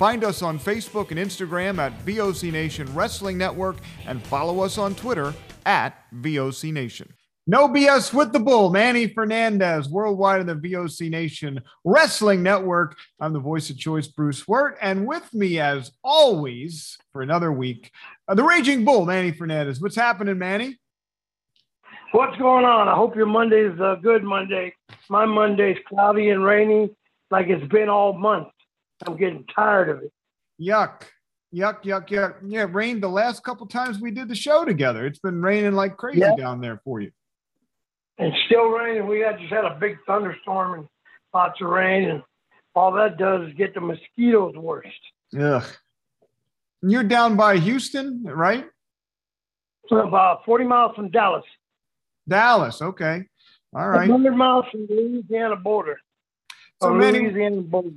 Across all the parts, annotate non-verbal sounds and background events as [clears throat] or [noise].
Find us on Facebook and Instagram at VOC Nation Wrestling Network and follow us on Twitter at VOC Nation. No BS with the Bull, Manny Fernandez, worldwide in the VOC Nation Wrestling Network. I'm the voice of choice, Bruce Wirt, and with me, as always, for another week, uh, the Raging Bull, Manny Fernandez. What's happening, Manny? What's going on? I hope your Monday's a good Monday. My Monday's cloudy and rainy, like it's been all month. I'm getting tired of it. Yuck. Yuck, yuck, yuck. Yeah, it rained the last couple times we did the show together. It's been raining like crazy Yeah. down there for you. And still raining. We had just had a big thunderstorm and lots of rain, and all that does is get the mosquitoes worse. Ugh. And You're down by Houston, right? So about 40 miles from Dallas, Dallas. Okay. All right. 100 miles from the Louisiana border. So Louisiana border.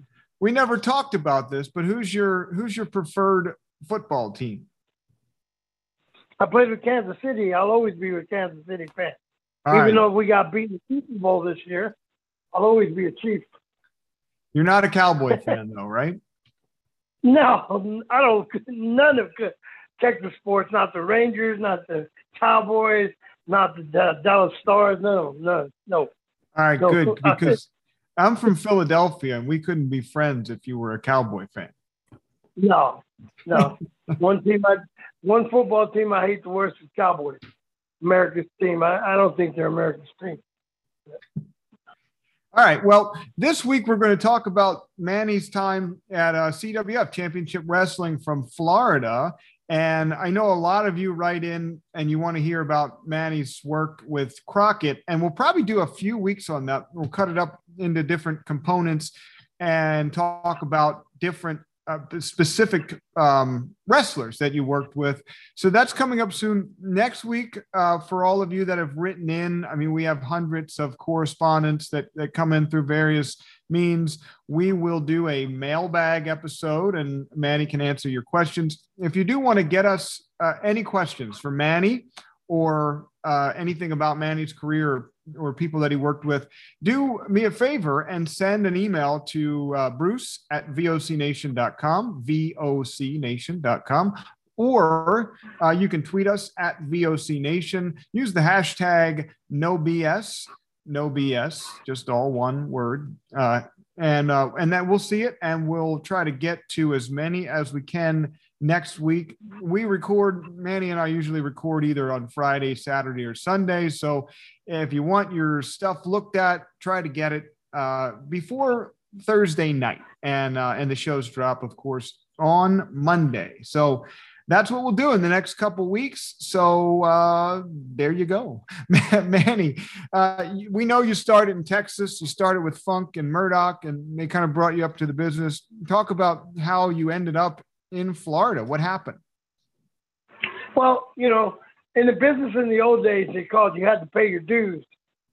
We never talked about this, but who's your who's your preferred football team? I played with Kansas City. I'll always be a Kansas City fan. All Even right. though we got beat in the Super Bowl this year, I'll always be a Chief. You're not a Cowboy [laughs] fan though, right? No, I don't. None of Texas sports. Not the Rangers. Not the Cowboys. Not the Dallas Stars. No, no, no. All right, No, good. uh, Because I'm from Philadelphia and we couldn't be friends if you were a Cowboy fan. No, no. [laughs] one team, I, one football team I hate the worst is Cowboys. America's team. I, I don't think they're America's team. All right. Well, this week we're going to talk about Manny's time at uh, CWF Championship Wrestling from Florida. And I know a lot of you write in and you want to hear about Manny's work with Crockett. And we'll probably do a few weeks on that. We'll cut it up into different components and talk about different uh, specific um, wrestlers that you worked with. So that's coming up soon next week uh, for all of you that have written in. I mean, we have hundreds of correspondents that, that come in through various means. We will do a mailbag episode and Manny can answer your questions. If you do want to get us uh, any questions for Manny or uh, anything about Manny's career or people that he worked with, do me a favor and send an email to uh, Bruce at vocnation.com, vocnation.com, or uh, you can tweet us at vocnation. Use the hashtag no BS, no BS, just all one word. Uh, and uh, and that we'll see it, and we'll try to get to as many as we can next week. We record, Manny and I usually record either on Friday, Saturday, or Sunday. So if you want your stuff looked at, try to get it uh, before Thursday night, and uh, and the shows drop, of course, on Monday. So that's what we'll do in the next couple weeks. So uh, there you go, [laughs] Manny. Uh, we know you started in Texas. You started with Funk and Murdoch, and they kind of brought you up to the business. Talk about how you ended up in Florida. What happened? Well, you know, in the business in the old days, they called you had to pay your dues.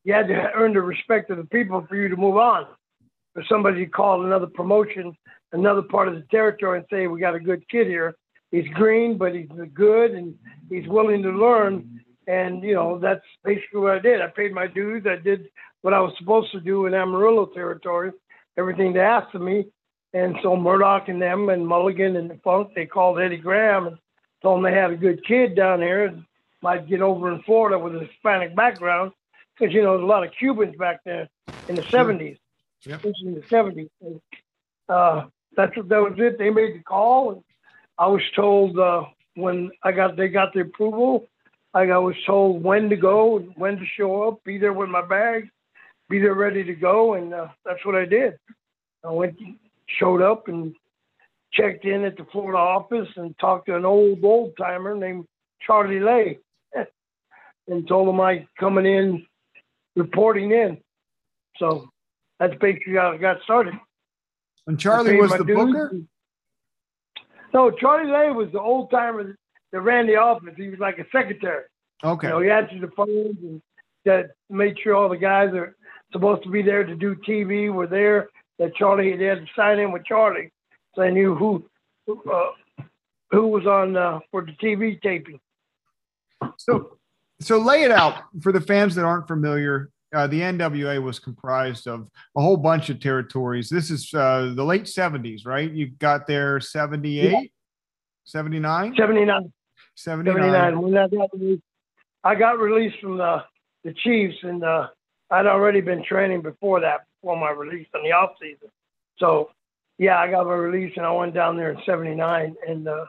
You had to earn the respect of the people for you to move on. For somebody called another promotion, another part of the territory, and say, "We got a good kid here. He's green, but he's good, and he's willing to learn." And you know, that's basically what I did. I paid my dues. I did what I was supposed to do in Amarillo territory, everything they asked of me. And so Murdoch and them and Mulligan and the Funk, they called Eddie Graham and told him they had a good kid down here and might get over in Florida with a Hispanic background because you know there's a lot of Cubans back there in the Sure. 70s, Yep. in the 70s. And, uh, that's what that was it. They made the call and I was told uh, when I got they got the approval, I was told when to go, when to show up, be there with my bag, be there ready to go, and uh, that's what I did. I went, showed up, and checked in at the Florida office and talked to an old old timer named Charlie Lay, [laughs] and told him I coming in, reporting in. So that's basically how I got started. And Charlie was the booker. No, Charlie Lay was the old timer that ran the office. He was like a secretary. Okay. You know, he answered the phones and that made sure all the guys that are supposed to be there to do TV were there. That Charlie they had to sign in with Charlie, so I knew who uh, who was on uh, for the TV taping. So, so lay it out for the fans that aren't familiar. Uh, the NWA was comprised of a whole bunch of territories. This is uh, the late 70s, right? You got there 78, 79? 79. 79. 79. When I got released, I got released from the, the Chiefs, and uh, I'd already been training before that, before my release in the off season. So, yeah, I got my release, and I went down there in 79. And, uh,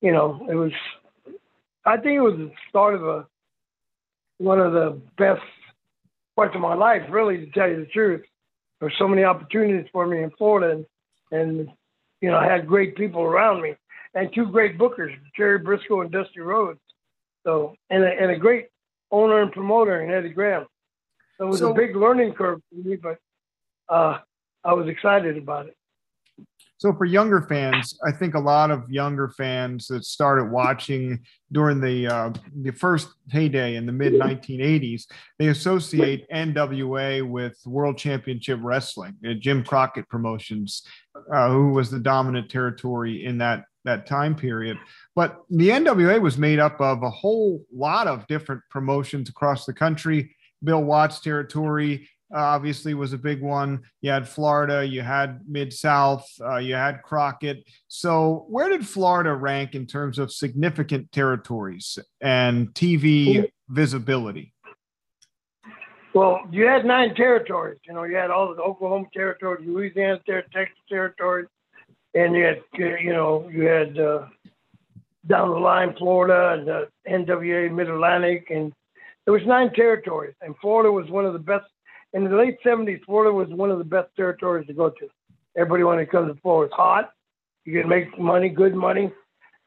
you know, it was, I think it was the start of a, one of the best parts of my life, really, to tell you the truth. There were so many opportunities for me in Florida, and, and you know, I had great people around me and two great bookers, Jerry Brisco and Dusty Rhodes. So, and a, and a great owner and promoter and Eddie Graham. So it was so, a big learning curve for me, but uh, I was excited about it. So for younger fans, I think a lot of younger fans that started watching during the uh, the first heyday in the mid 1980s, they associate NWA with World Championship Wrestling, uh, Jim Crockett Promotions, uh, who was the dominant territory in that that time period. But the NWA was made up of a whole lot of different promotions across the country. Bill Watts territory uh, obviously was a big one. You had Florida, you had Mid South, uh, you had Crockett. So, where did Florida rank in terms of significant territories and TV visibility? Well, you had nine territories. You know, you had all the Oklahoma territory, Louisiana territory, Texas territory, and you had you know you had uh, down the line Florida and the NWA Mid Atlantic, and there was nine territories, and Florida was one of the best. In the late '70s, Florida was one of the best territories to go to. Everybody wanted to come to Florida. It's hot. You can make money, good money,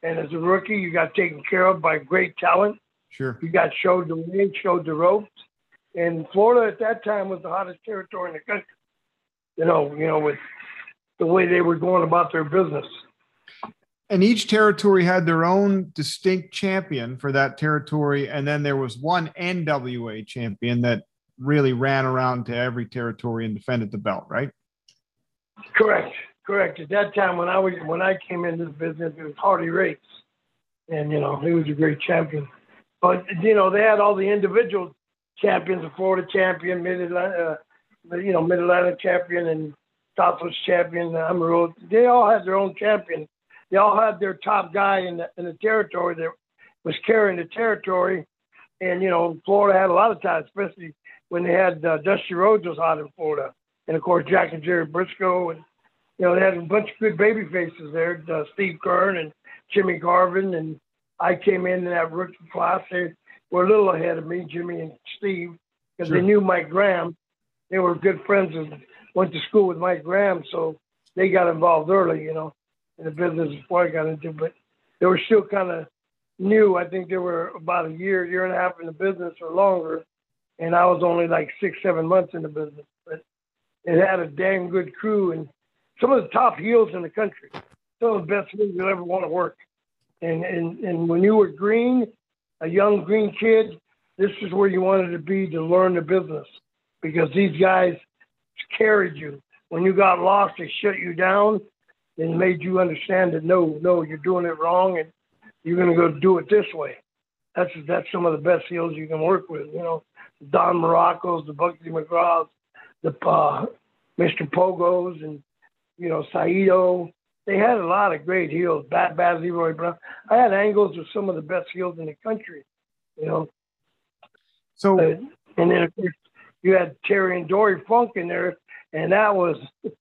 and as a rookie, you got taken care of by great talent. Sure. You got showed the way, showed the ropes, and Florida at that time was the hottest territory in the country. You know, you know, with the way they were going about their business. And each territory had their own distinct champion for that territory. And then there was one NWA champion that really ran around to every territory and defended the belt, right? Correct. Correct. At that time when I was when I came into the business, it was Harley Race. And you know, he was a great champion. But you know, they had all the individual champions, the Florida champion, mid uh, you know, mid Atlantic champion and Southwest champion, Amarillo. They all had their own champion. They all had their top guy in the in the territory that was carrying the territory. And you know, Florida had a lot of times, especially when they had uh, Dusty Rhodes was hot in Florida, and of course Jack and Jerry Brisco. and you know they had a bunch of good baby faces there, uh, Steve Keirn and Jimmy Garvin, and I came in in that rookie class. They were a little ahead of me, Jimmy and Steve, because sure. they knew Mike Graham. They were good friends and went to school with Mike Graham, so they got involved early, you know, in the business before I got into. But they were still kind of new. I think they were about a year, year and a half in the business or longer, and I was only like six, seven months in the business. But it had a damn good crew and some of the top heels in the country. Some of the best heels you'll ever want to work. And and and when you were green, a young green kid, this is where you wanted to be to learn the business because these guys carried you. When you got lost, they shut you down and made you understand that no, no, you're doing it wrong and you're going to go do it this way. That's that's some of the best heels you can work with. You know, Don Muraco's, the Bugsy McGraw's, the uh, Mr. Pogos, and you know Saito. They had a lot of great heels. Bad Bad Leroy Brown. I had angles with some of the best heels in the country. You know. So. Uh, and then of course you had Terry and Dory Funk in there, and that was [laughs] that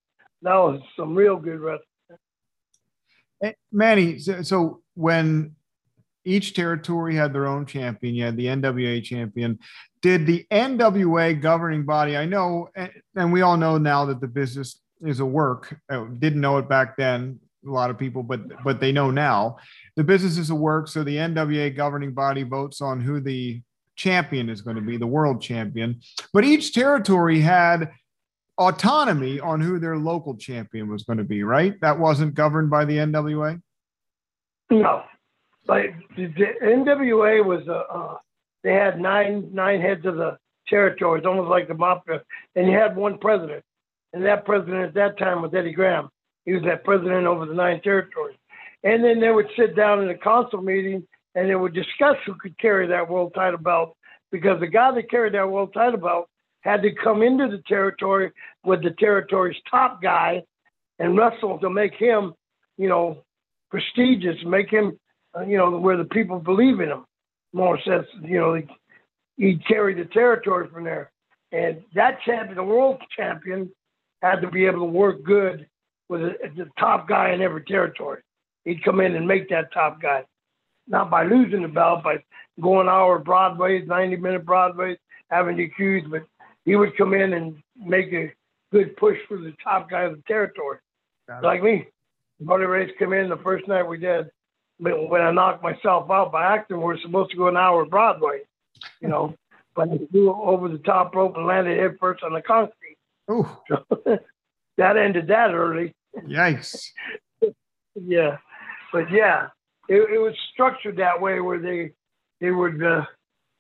was some real good wrestling. Eh, Manny, so, when each territory had their own champion, you had the NWA champion. Did the NWA governing body, I know, and we all know now that the business is a work, uh, didn't know it back then, a lot of people, but but they know now. The business is a work, so the NWA governing body votes on who the champion is going to be, the world champion. But each territory had autonomy on who their local champion was going to be, right? That wasn't governed by the NWA? No. Like the NWA was a, uh, they had nine nine heads of the territories, almost like the mafia, and you had one president. And that president at that time was Eddie Graham. He was that president over the nine territories. And then they would sit down in a council meeting and they would discuss who could carry that world title belt because the guy that carried that world title belt had to come into the territory with the territory's top guy and wrestle to make him, you know, prestigious, make him, uh, you know, where the people believe in him. More says, you know, he, he carried the territory from there. And that champion, the world champion, had to be able to work good with the top guy in every territory. He'd come in and make that top guy, not by losing the belt, by going hour Broadways, 90 minute Broadways, having the cues, but he would come in and make a good push for the top guy of the territory. Like me. Buddy Ray's come in the first night we did. When I knocked myself out by acting, we are supposed to go an hour Broadway, you know. [laughs] but I flew over the top rope and landed head first on the concrete. Ooh. [laughs] that ended that early. Yikes. [laughs] yeah. But yeah, it, it, was structured that way where they they would uh,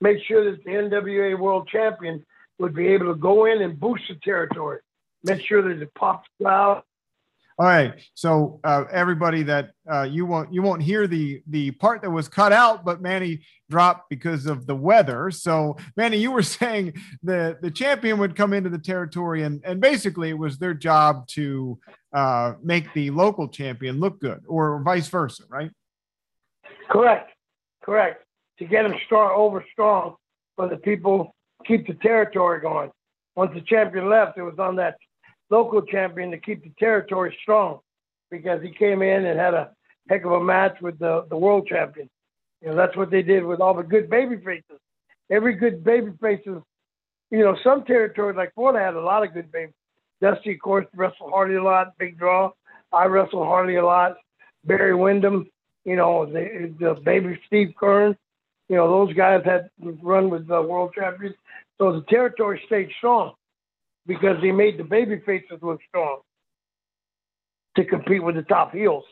make sure that the NWA World Champion would be able to go in and boost the territory, make sure that it pops out. All right, so uh, everybody that uh, you won't you won't hear the the part that was cut out, but Manny dropped because of the weather. So Manny, you were [laughs] saying the the champion would come into the territory, and and basically it was their job to uh, make the local champion look good, or vice versa, right? Correct, correct. To get them strong over strong for the people keep the territory going. Once the champion left, it was on that local champion to keep the territory strong because he came in and had a heck of a match with the, the world champion. You know, that's what they did with all the good baby faces. Every good baby faces, you know, some territories like Florida had a lot of good baby. Dusty, of course, wrestled Harley a lot, big draw. I wrestled Harley a lot. Barry Windham, you know, the, the baby Steve Keirn, you know, those guys had run with the world champions. So the territory stayed strong because they made the baby faces look strong to compete with the top heels.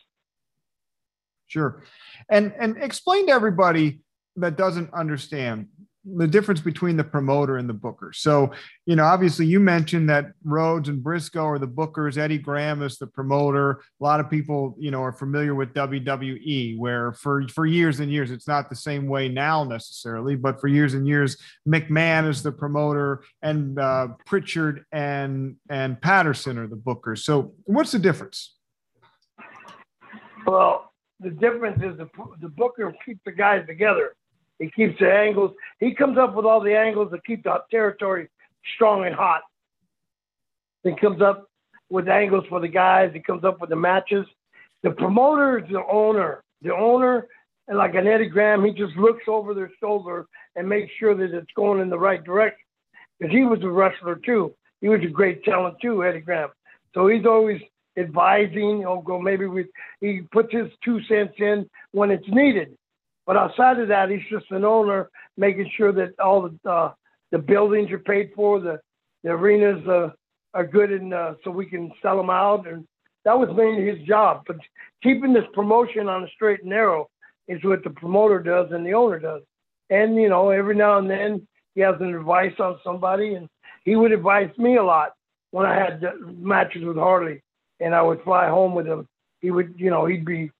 Sure. And and explain to everybody that doesn't understand the difference between the promoter and the booker. So, you know, obviously you mentioned that Rhodes and Brisco are the bookers, Eddie Graham is the promoter. A lot of people, you know, are familiar with WWE where for for years and years it's not the same way now necessarily, but for years and years McMahon is the promoter and uh, Pritchard and and Patterson are the bookers. So, what's the difference? Well, the difference is the the booker keeps the guys together he keeps the angles. He comes up with all the angles to keep the territory strong and hot. He comes up with angles for the guys. He comes up with the matches. The promoter is the owner. The owner, and like an Eddie Graham, he just looks over their shoulder and makes sure that it's going in the right direction. Because he was a wrestler too. He was a great talent too, Eddie Graham. So he's always advising. Know, go maybe we. He puts his two cents in when it's needed. But outside of that, he's just an owner, making sure that all the uh, the buildings are paid for, the the arenas uh, are good, and uh, so we can sell them out. And that was mainly his job. But keeping this promotion on a straight and narrow is what the promoter does and the owner does. And you know, every now and then he has an advice on somebody, and he would advise me a lot when I had matches with Harley, and I would fly home with him. He would, you know, he'd be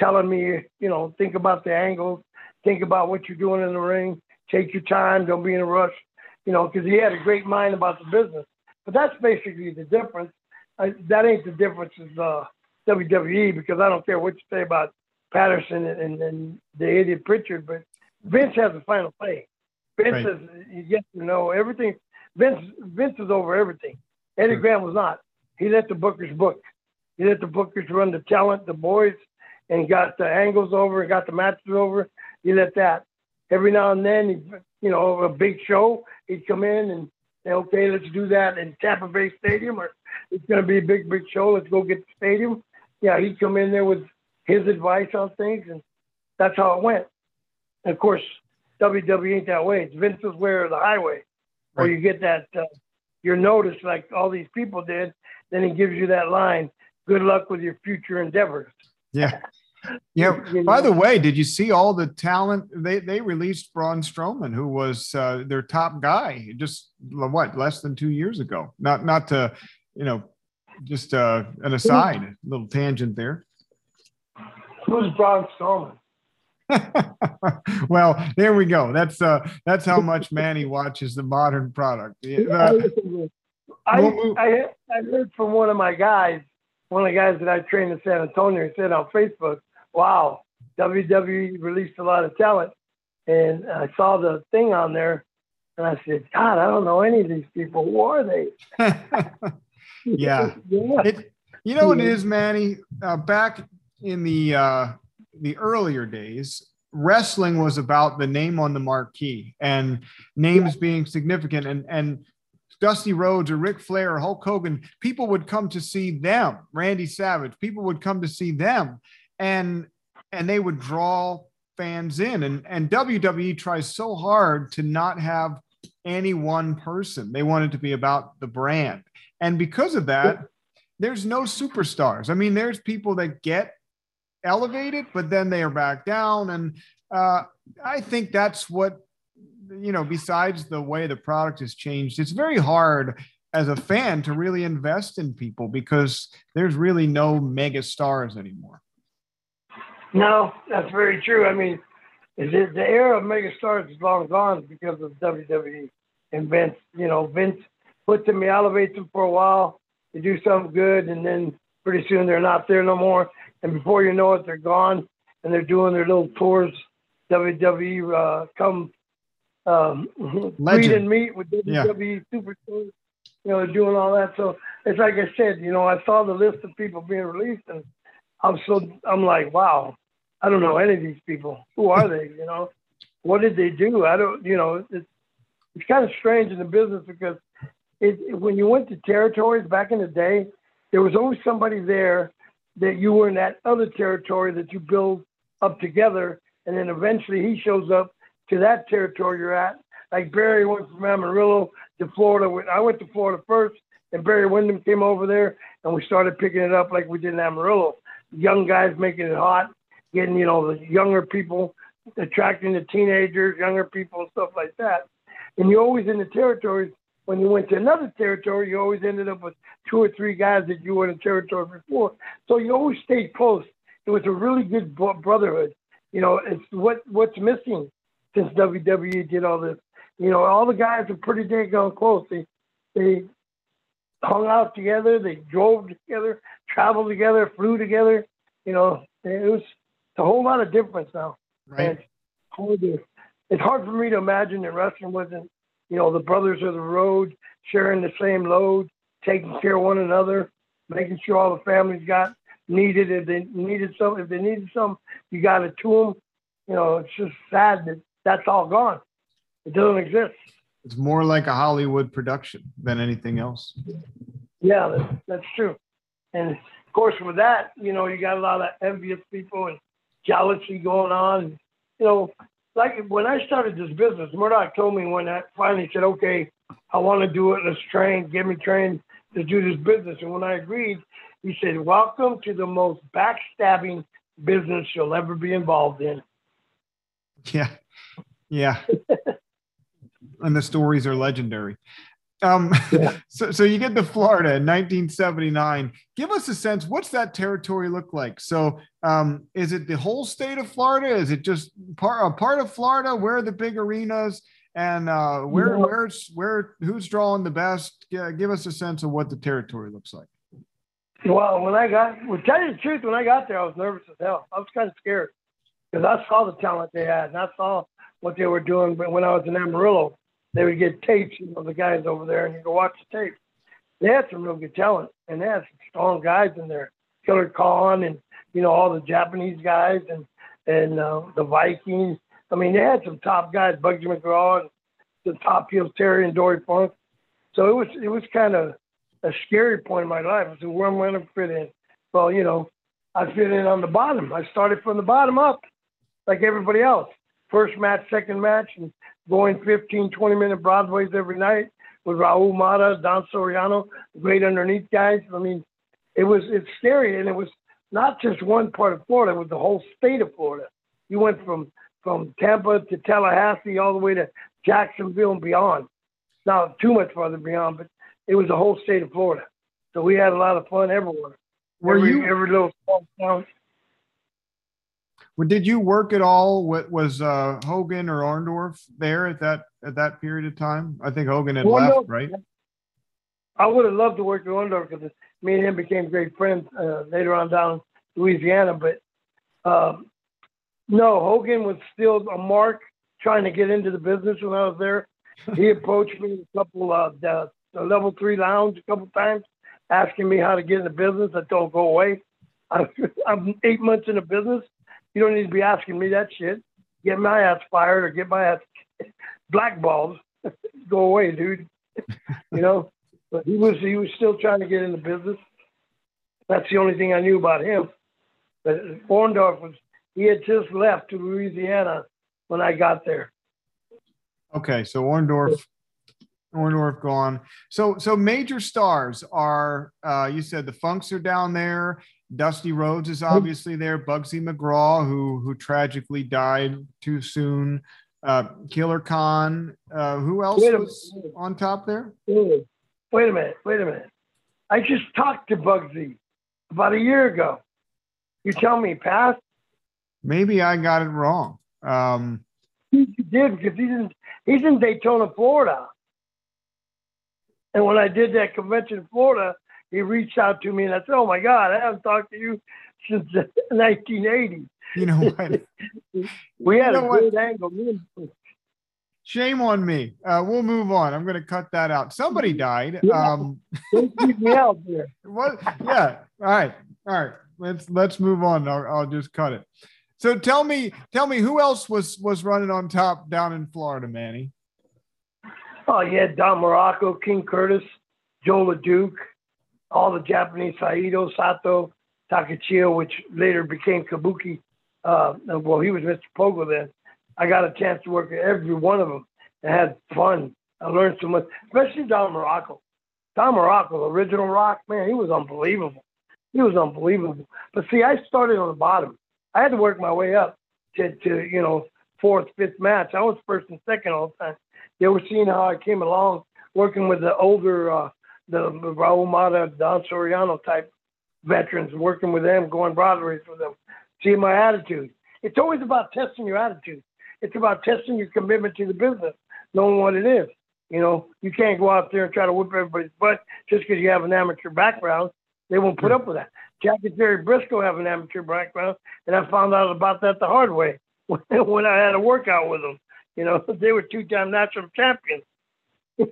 telling me, you know, think about the angles, think about what you're doing in the ring, take your time, don't be in a rush, you know, because he had a great mind about the business. But that's basically the difference. I, that ain't the difference is uh, WWE because I don't care what you say about Patterson and, and, and the idiot Pritchard, but Vince has the final say. Vince right. is yes or no everything. Vince Vince is over everything. Eddie. Graham was not. He let the bookers book. He let the bookers run the talent, the boys, and got the angles over and got the matches over. He let that. Every now and then, you know, a big show, he'd come in and say, okay, let's do that in Tampa Bay Stadium, or it's going to be a big, big show. Let's go get the stadium. Yeah, he'd come in there with his advice on things, and that's how it went. And of course, WWE ain't that way. It's Vince's way or the highway, right. where you get that uh, you're noticed like all these people did. Then he gives you that line. Good luck with your future endeavors. Yeah. [laughs] Yeah. By the way, did you see all the talent they they released Braun Strowman, who was uh, their top guy, just what less than two years ago? Not not to you know, just uh, an aside, a little tangent there. Who's Braun Strowman? [laughs] well, there we go. That's uh, that's how much Manny watches the modern product. [laughs] Uh, I, I I heard from one of my guys, one of the guys that I trained in San Antonio, he said on Facebook, "Wow, WWE released a lot of talent," and I saw the thing on there, and I said, "God, I don't know any of these people. Who are they?" [laughs] yeah. yeah. It, you know what it is, Manny? Uh, back in the uh, the earlier days, wrestling was about the name on the marquee and names yeah. being significant and and Dusty Rhodes or Ric Flair or Hulk Hogan, people would come to see them. Randy Savage, people would come to see them, and and they would draw fans in. And and WWE tries so hard to not have any one person. They want it to be about the brand, and because of that, there's no superstars. I mean, there's people that get elevated, but then they are back down. And uh, I think that's what, you know, besides the way the product has changed, it's very hard as a fan to really invest in people because there's really no mega stars anymore. No, that's very true. I mean, it the era of mega stars is long gone because of WWE and Vince. You know, Vince puts them, he elevates them for a while, they do something good, and then pretty soon they're not there no more and before you know it, they're gone and they're doing their little tours. WWE uh, come um, [laughs] read and meet with WWE yeah. superstars. You know, doing all that. So it's like I said, you know, I saw the list of people being released, and I'm so I'm like, wow, I don't know any of these people. Who are they? You know, what did they do? I don't. You know, it's it's kind of strange in the business because it, when you went to territories back in the day, there was always somebody there that you were in that other territory that you build up together, and then eventually he shows up to that territory you're at. Like Barry went from Amarillo to Florida. I went to Florida first, and Barry Windham came over there, and we started picking it up like we did in Amarillo. Young guys making it hot, getting you know the younger people, attracting the teenagers, younger people, and stuff like that. And you're always in the territories when you went to another territory, you always ended up with two or three guys that you were in the territory before. So you always stayed close. It was a really good brotherhood. You know, it's what what's missing since WWE did all this. You know, all the guys are pretty dang close. They they hung out together, they drove together, traveled together, flew together. You know, it was a whole lot of difference now. Right. it's hard, to, it's hard for me to imagine that wrestling wasn't you know, the brothers of the road, sharing the same load, taking care of one another, making sure all the families got needed. If they needed some, if they needed some, you got it to them. You know, it's just sad that that's all gone. It doesn't exist. It's more like a Hollywood production than anything else. Yeah, that's, that's true. And of course, with that, you know, you got a lot of envious people and jealousy going on. You know, like when I started this business, Murdoch told me when I finally said, okay, I want to do it. Let's train, get me trained to do this business. And when I agreed, he said, welcome to the most backstabbing business you'll ever be involved in. Yeah. Yeah. [laughs] and the stories are legendary. Um, yeah. [laughs] so, so you get to Florida in 1979. Give us a sense. What's that territory look like? So, um, is it the whole state of Florida? Is it just part a part of Florida? Where are the big arenas? And uh, where, yeah. where's where? Who's drawing the best? Yeah, give us a sense of what the territory looks like. Well, when I got, well, tell you the truth, when I got there, I was nervous as hell. I was kind of scared because I saw the talent they had, and I saw what they were doing. But when I was in Amarillo, they would get tapes, you know, the guys over there, and you go watch the tape. They had some real good talent, and they had some strong guys in there. Killer Khan and you know, all the Japanese guys and and uh, the Vikings. I mean, they had some top guys, Bugsy McGraw and the top heel Terry and Dory Funk. So it was it was kind of a scary point in my life. I said, where am I going to fit in? Well, you know, I fit in on the bottom. I started from the bottom up, like everybody else. First match, second match, and going 15, 20 minute Broadways every night with Raul Mata, Don Soriano, great underneath guys. I mean, it was it's scary, and it was not just one part of Florida; it was the whole state of Florida. You went from from Tampa to Tallahassee, all the way to Jacksonville and beyond. Not too much farther beyond, but it was the whole state of Florida. So we had a lot of fun everywhere. Were every, you every little small town? Did you work at all? What was uh, Hogan or Orndorff there at that at that period of time? I think Hogan had Well, left, no, right? I would have loved to work with Orndorff because me and him became great friends uh, later on down in Louisiana. But um, no, Hogan was still a mark trying to get into the business when I was there. [laughs] He approached me a couple of the, the level three lounge a couple times, asking me how to get in the business. I told him, go away. I, [laughs] I'm eight months in the business. You don't need to be asking me that shit. Get my ass fired or get my ass [laughs] blackballed. [laughs] go away, dude. [laughs] you know. But he was he was still trying to get in the business. That's the only thing I knew about him. But Orndorff was he had just left to Louisiana when I got there. Okay, so Orndorff, Orndorff gone. So so major stars are uh, you said the Funks are down there. Dusty Rhodes is obviously there. Bugsy McGraw, who who tragically died too soon. Uh, Killer Khan. Uh, who else Wait was on top there? Wait a minute, wait a minute. I just talked to Bugsy about a year ago. You tell me, Pat? Maybe I got it wrong. Um, He did because he's in he's in Daytona, Florida. And when I did that convention in Florida, he reached out to me and I said, "Oh my God, I haven't talked to you since [laughs] 1980." you know [laughs] what? We had You know a what? angle. Shame on me. Uh, we'll move on. I'm going to cut that out. Somebody died. Yeah. Um, [laughs] Don't keep me out there. what? Yeah. All right. All right. Let's let's move on. I'll, I'll just cut it. So tell me, tell me who else was was running on top down in Florida, Manny? Oh, yeah, Don Muraco, King Curtis, Joe LeDuc, all the Japanese Saito, Sato, Takachiho, which later became Kabuki. Uh, well, he was Mr. Pogo then. I got a chance to work with every one of them and had fun. I learned so much, especially Don Muraco. Don Muraco, the original rock, man, he was unbelievable. He was unbelievable. But see, I started on the bottom. I had to work my way up to, to you know, fourth, fifth match. I was first and second all the time they were seeing how I came along working with the older, uh, the Raul Mata, Don Soriano type veterans, working with them, going Broadways with them, seeing my attitude. It's always about testing your attitude. It's about testing your commitment to the business, knowing what it is. You know, you can't go out there and try to whip everybody's butt just because you have an amateur background. They won't put up with that. Jack and Jerry Brisco have an amateur background, and I found out about that the hard way [laughs] when I had a workout with them. You know, [laughs] they were two-time national champions. [laughs]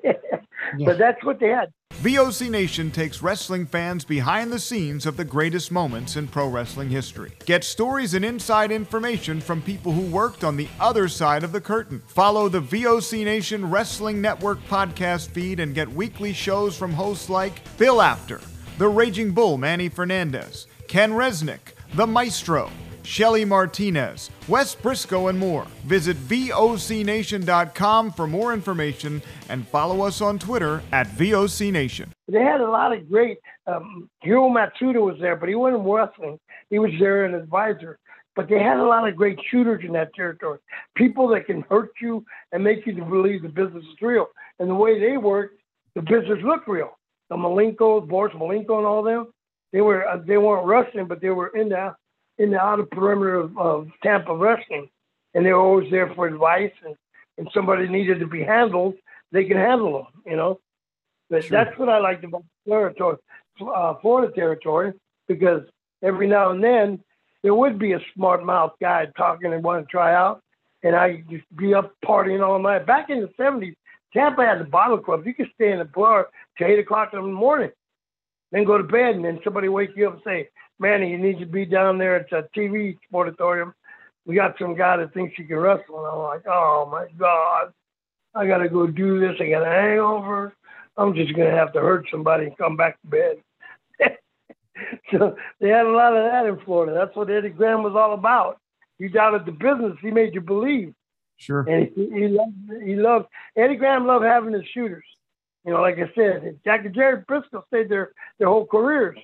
But that's what they had. VOC Nation takes wrestling fans behind the scenes of the greatest moments in pro wrestling history. Get stories and inside information from people who worked on the other side of the curtain. Follow the VOC Nation Wrestling Network podcast feed and get weekly shows from hosts like Bill Apter, The Raging Bull Manny Fernandez, Ken Resnick, The Maestro, Shelly Martinez, Wes Brisco, and more. Visit VOCNation.com for more information and follow us on Twitter at VOC Nation. They had a lot of great. Um, Matsuda was there, but he wasn't wrestling. He was there as an advisor. But they had a lot of great shooters in that territory. People that can hurt you and make you believe the business is real. And the way they worked, the business looked real. The Malenko, Boris Malenko, and all them, they were uh, they weren't wrestling, but they were in the in the outer perimeter of, of Tampa wrestling, and they were always there for advice. And and somebody needed to be handled, they can handle them. You know. But Sure. that's what I liked about Florida, territory, uh, Florida territory because every now and then there would be a smart mouth guy talking and want to try out, and I'd just be up partying all night. Back in the seventies, Tampa had the bottle clubs. You could stay in the bar till eight o'clock in the morning, then go to bed, and then somebody wake you up and say, Manny, you need to be down there at the TV sportatorium. We got some guy that thinks he can wrestle. And I'm like, oh my God, I got to go do this. I got a hangover. I'm just going to have to hurt somebody and come back to bed. [laughs] so they had a lot of that in Florida. That's what Eddie Graham was all about. He doubted the business. He made you believe. Sure. And he, he loved, he loved, Eddie Graham loved having his shooters. You know, like I said, Jack and Jerry Brisco stayed there their whole careers.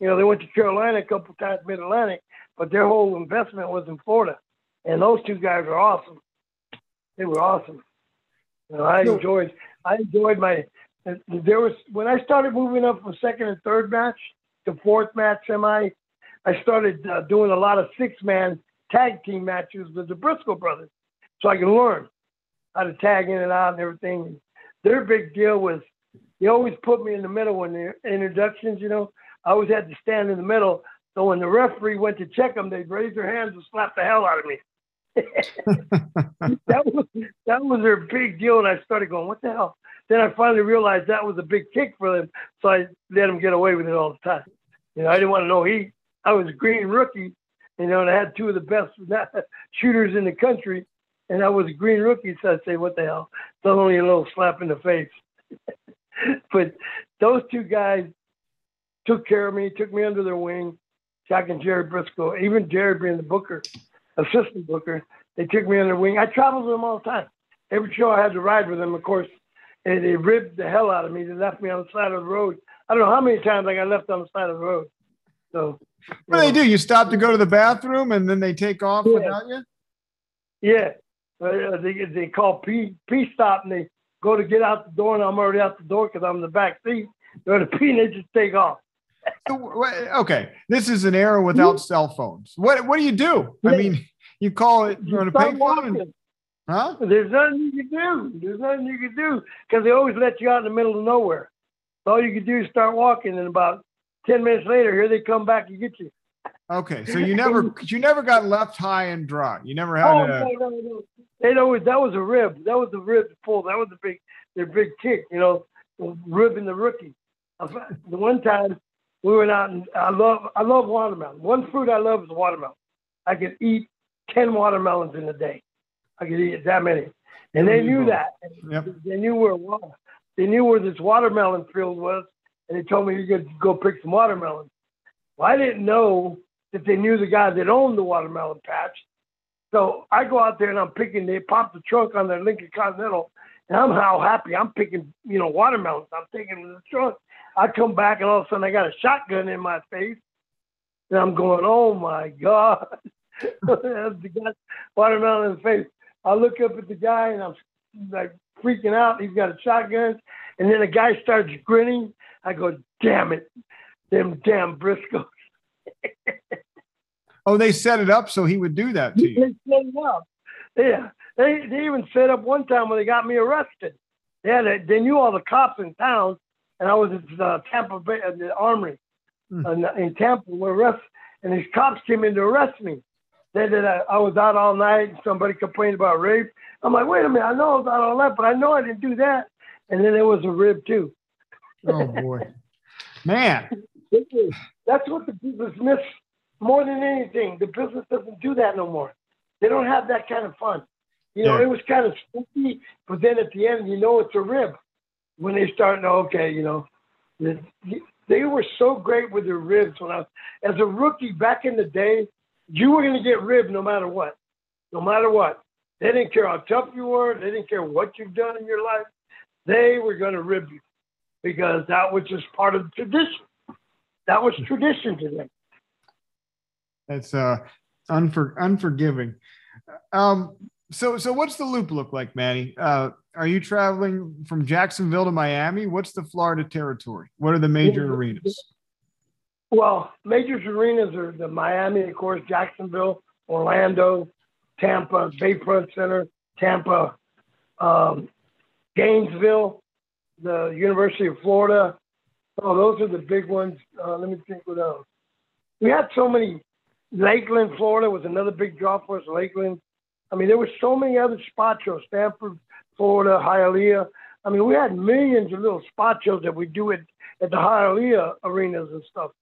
You know, they went to Carolina a couple times, Mid Atlantic, but their whole investment was in Florida. And those two guys were awesome. They were awesome. You know, I enjoyed, I enjoyed my. There was when I started moving up from second and third match to fourth match semi. I started uh, doing a lot of six man tag team matches with the Brisco brothers, so I can learn how to tag in and out and everything. Their big deal was they always put me in the middle when the introductions. You know, I always had to stand in the middle. So when the referee went to check them, they'd raise their hands and slap the hell out of me. [laughs] that was that was their big deal, and I started going, "What the hell?" Then I finally realized that was a big kick for them, so I let them get away with it all the time. You know, I didn't want to know he. I was a green rookie, you know, and I had two of the best [laughs] shooters in the country, and I was a green rookie, so I'd say, "What the hell?" It's only a little slap in the face. [laughs] but those two guys took care of me, took me under their wing. Jack and Jerry Brisco, even Jerry being the booker, assistant booker. They took me under their wing. I traveled with them all the time. Every show I had to ride with them, of course, and they ribbed the hell out of me. They left me on the side of the road. I don't know how many times I got left on the side of the road. So what do they do? You stop to go to the bathroom and then they take off yeah. without you? Yeah. Uh, they, they call P, P stop and they go to get out the door and I'm already out the door because I'm in the back seat. They're the P and they just take off. Okay, this is an era without cell phones. What what do you do? I mean, you call it you on a payphone. And, huh? There's nothing you can do. There's nothing you can do because they always let you out in the middle of nowhere. So all you can do is start walking, and about ten minutes later, here they come back and get you. Okay, so you never [laughs] you never got left high and dry. You never had. Oh a... no, no, no. They always that was a rib. That was a rib pull. That was a big their big kick. You know, ribbing the rookie. The one time we went out and I love I love watermelon. One fruit I love is watermelon. I could eat ten watermelons in a day. I could eat that many, and they knew that. Yep. They knew where they knew where this watermelon field was, and they told me you could go pick some watermelons. Well, I didn't know that they knew the guy that owned the watermelon patch. So I go out there and I'm picking. They pop the trunk on their Lincoln Continental, and I'm how happy. I'm picking, you know, watermelons. I'm taking them in the trunk. I come back and all of a sudden I got a shotgun in my face. And I'm going, oh my God. [laughs] the guy, watermelon in the face. I look up at the guy and I'm like freaking out. He's got a shotgun. And then the guy starts grinning. I go, damn it. Them damn Briscos. [laughs] oh, they set it up so he would do that to you. They set it up. Yeah. They, they even set up one time when they got me arrested. They, had a, they knew all the cops in town and I was at uh, Tampa Bay, at the Armory mm. in, in Tampa, where arrest, and these cops came in to arrest me. Said that I, I was out all night, and somebody complained about rape. I'm like, wait a minute, I know I was out all night, but I know I didn't do that. And then there was a rib too. oh boy, man, that's what the business miss more than anything. The business doesn't do that no more. They don't have that kind of fun. You know, yeah. it was kind of spooky, but then at the end, you know, it's a rib when they start to okay, you know, they were so great with their ribs when I was as a rookie back in the day. You were going to get ribbed no matter what, no matter what. They didn't care how tough you were. They didn't care what you've done in your life. They were going to rib you because that was just part of tradition. That was tradition to them. That's uh, unfor- unforgiving. Um, so, so what's the loop look like, Manny? Uh, are you traveling from Jacksonville to Miami? What's the Florida territory? What are the major arenas? Well, major arenas are the Miami, of course, Jacksonville, Orlando, Tampa, Bayfront Center, Tampa, um, Gainesville, the University of Florida. Oh, those are the big ones. Uh, let me think what else. We had so many. Lakeland, Florida was another big draw for us. Lakeland. I mean, there were so many other spot shows. Stanford, Florida, Hialeah. I mean, we had millions of little spot shows that we do at, at the Hialeah arenas and stuff.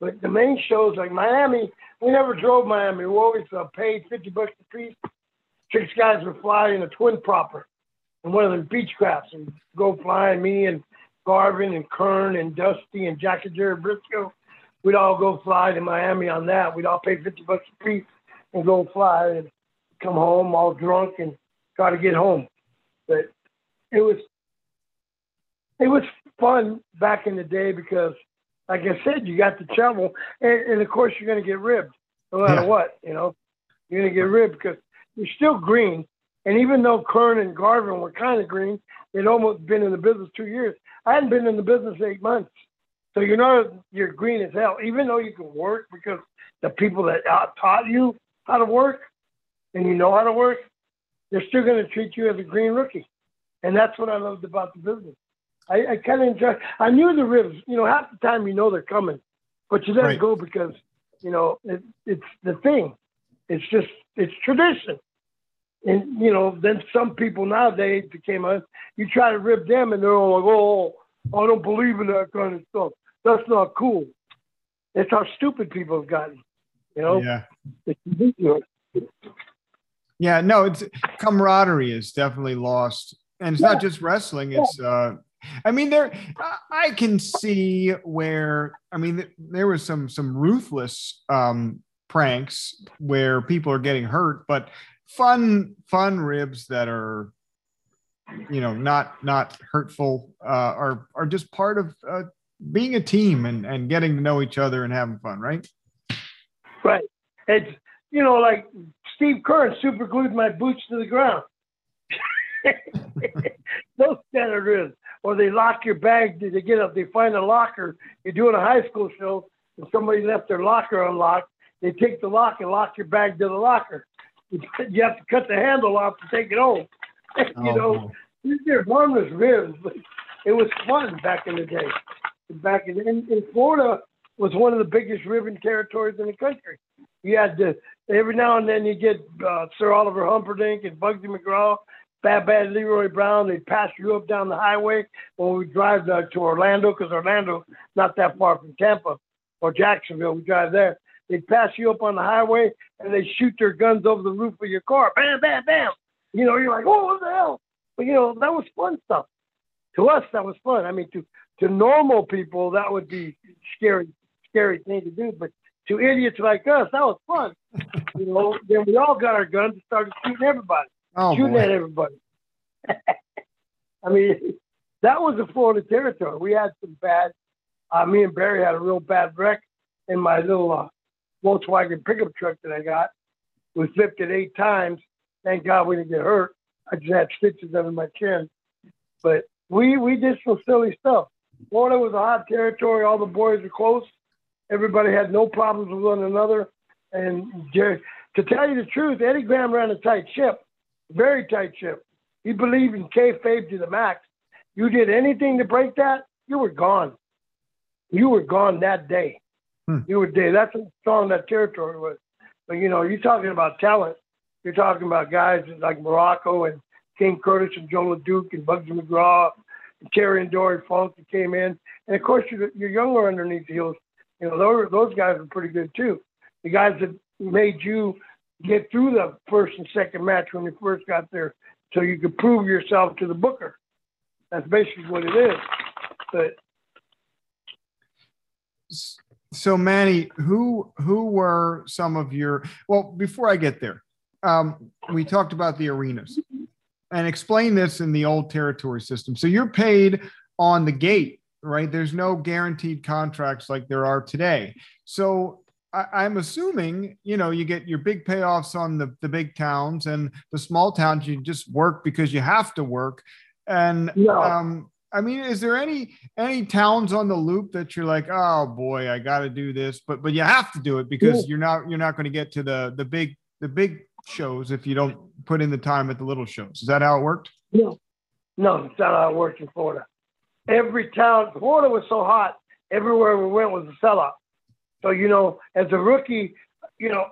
But the main shows like Miami, we never drove Miami. We always uh, paid 50 bucks a piece. Six guys would fly in a twin proper and one of the Beechcrafts and go flying. Me and Garvin and Keirn and Dusty and Jackie Jerry Brisco, we'd all go fly to Miami on that. We'd all pay 50 bucks a piece and go fly and come home all drunk and try to get home. But it was it was fun back in the day because, like I said, you got to travel, and, and of course you're going to get ribbed no matter yeah. what. You know, you're going to get ribbed because you're still green. And even though Keirn and Garvin were kind of green, they'd almost been in the business two years. I hadn't been in the business eight months. So you know you're green as hell, even though you can work because the people that uh, taught you how to work and you know how to work, they're still going to treat you as a green rookie. And that's what I loved about the business. I, I kind of enjoy. I knew the ribs. You know, half the time you know they're coming, but you let right. go because you know it, it's the thing. It's just it's tradition. And you know, then some people nowadays became a. You try to rib them, and they're all like, oh, "Oh, I don't believe in that kind of stuff. That's not cool." That's how stupid people have gotten. You know. Yeah. Yeah. No, it's camaraderie is definitely lost, and it's yeah. not just wrestling. It's uh, I mean, there I can see where I mean there was some some ruthless um, pranks where people are getting hurt, but fun fun ribs that are you know not not hurtful uh, are are just part of uh, being a team and and getting to know each other and having fun, right? Right. It's you know like Steve Keirn super glued my boots to the ground. [laughs] Those kind of or they lock your bag. They get up, they find a locker. You're doing a high school show, and somebody left their locker unlocked. They take the lock and lock your bag to the locker. You have to cut the handle off to take it home. [laughs] you oh, know, these are harmless ribs, but it was fun back in the day. Back in, in, in Florida was one of the biggest ribbon territories in the country. You had to every now and then you get uh, Sir Oliver Humperdinck and Bugsy McGraw Bad Bad Leroy Brown, they'd pass you up down the highway when we drive uh, to Orlando, because Orlando not that far from Tampa or Jacksonville. We drive there. They'd pass you up on the highway and they shoot their guns over the roof of your car. Bam, bam, bam. You know, you're like, oh, what the hell? But you know, that was fun stuff. To us, that was fun. I mean, to to normal people, that would be scary, scary thing to do. But to idiots like us, that was fun. [laughs] you know, then we all got our guns and started shooting everybody oh, shooting boy. at everybody. [laughs] I mean, that was the Florida territory. We had some bad. Uh, me and Barry had a real bad wreck in my little uh, Volkswagen pickup truck that I got. We flipped it eight times. Thank God we didn't get hurt. I just had stitches under my chin. But we we did some silly stuff. Florida was a hot territory. All the boys were close. Everybody had no problems with one another. And Jerry, to tell you the truth, Eddie Graham ran a tight ship very tight ship. He believed in kayfabe to the max. You did anything to break that, you were gone. You were gone that day. Hmm. You were dead. That's how strong that territory was. But you know, you're talking about talent. You're talking about guys like Muraco and King Curtis and Joe LeDuc and Bugsy McGraw and Terry and Dory Funk that came in. And of course, you're, you're younger underneath the heels. You know, those, those guys are pretty good too. The guys that made you get through the first and second match when you first got there, so you could prove yourself to the booker. That's basically what it is. But so Manny, who who were some of your well? Before I get there, um, we talked about the arenas and explain this in the old territory system. So you're paid on the gate, right? There's no guaranteed contracts like there are today. So I, am assuming, you know, you get your big payoffs on the, the big towns and the small towns, you just work because you have to work. And um, I mean, is there any any towns on the loop that you're like, oh boy, I got to do this, but but you have to do it because yeah. you're not you're not going to get to the the big the big shows if you don't put in the time at the little shows. Is that how it worked? No, no, it's not how it worked in Florida. Every town, Florida was so hot, everywhere we went was a sellout. So, you know, as a rookie, you know,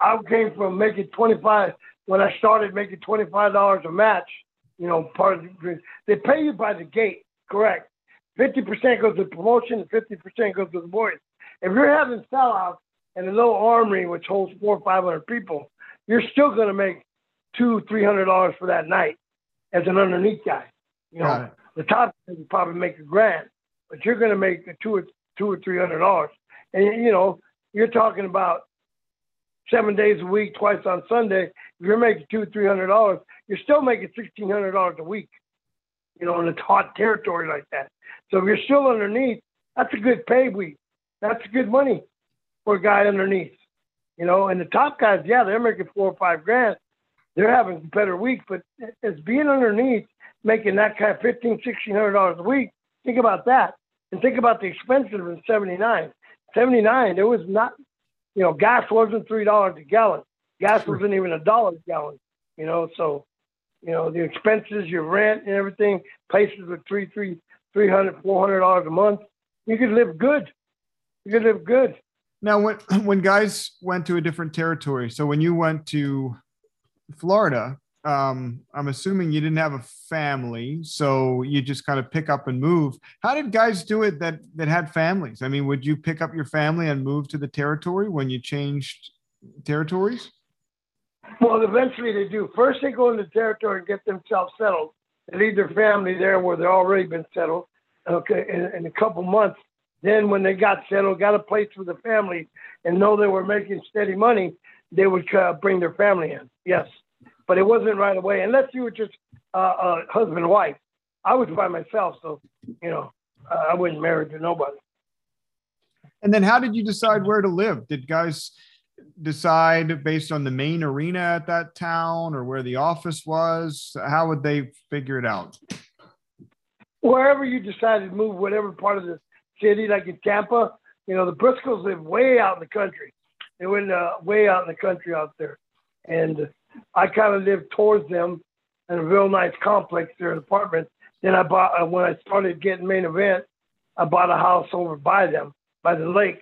I came from making 25 when I started making $25 a match, you know, part of the, they pay you by the gate, correct. 50% goes to promotion and 50% goes to the boys. If you're having sellouts and a little armory which holds four or five hundred people, you're still going to make two, three hundred dollars for that night as an underneath guy. You know, the top guy probably make a grand, but you're going to make a two or two or three hundred dollars. And you know, you're talking about seven days a week, twice on Sunday. If you're making two, three hundred dollars, you're still making sixteen hundred dollars a week. You know, in a hot territory like that. So if you're still underneath, that's a good pay week. That's good money for a guy underneath. You know, and the top guys, yeah, they're making four or five grand. They're having better week, but it's being underneath, making that kind of fifteen, sixteen hundred dollars a week. Think about that, and think about the expenses in '79. '79, there was not, you know, gas wasn't three dollars a gallon. Gas wasn't even a dollar a gallon. You know, so, you know, the expenses, your rent, and everything. Places with three, three, three hundred, four hundred dollars a month. You could live good. You could live good. Now, when [clears throat] when guys went to a different territory, so when you went to Florida, um, I'm assuming you didn't have a family, so you just kind of pick up and move. How did guys do it that that had families? I mean, would you pick up your family and move to the territory when you changed territories? Well, eventually they do. First, they go into territory and get themselves settled. They leave their family there where they've already been settled. Okay, in, in a couple months, then, when they got settled, got a place for the family, and know they were making steady money, they would uh, bring their family in. Yes, but it wasn't right away. Unless you were just uh, uh, husband and wife. I was by myself, so you know I wasn't married to nobody. And then, how did you decide where to live? Did guys decide based on the main arena at that town or where the office was? How would they figure it out? Wherever you decided to move, whatever part of the city, like in Tampa. You know, the Briscos live way out in the country. They went uh, way out in the country out there, and I kind of lived towards them in a real nice complex there, an apartment. Then I bought uh, when I started getting main event, I bought a house over by them, by the lake.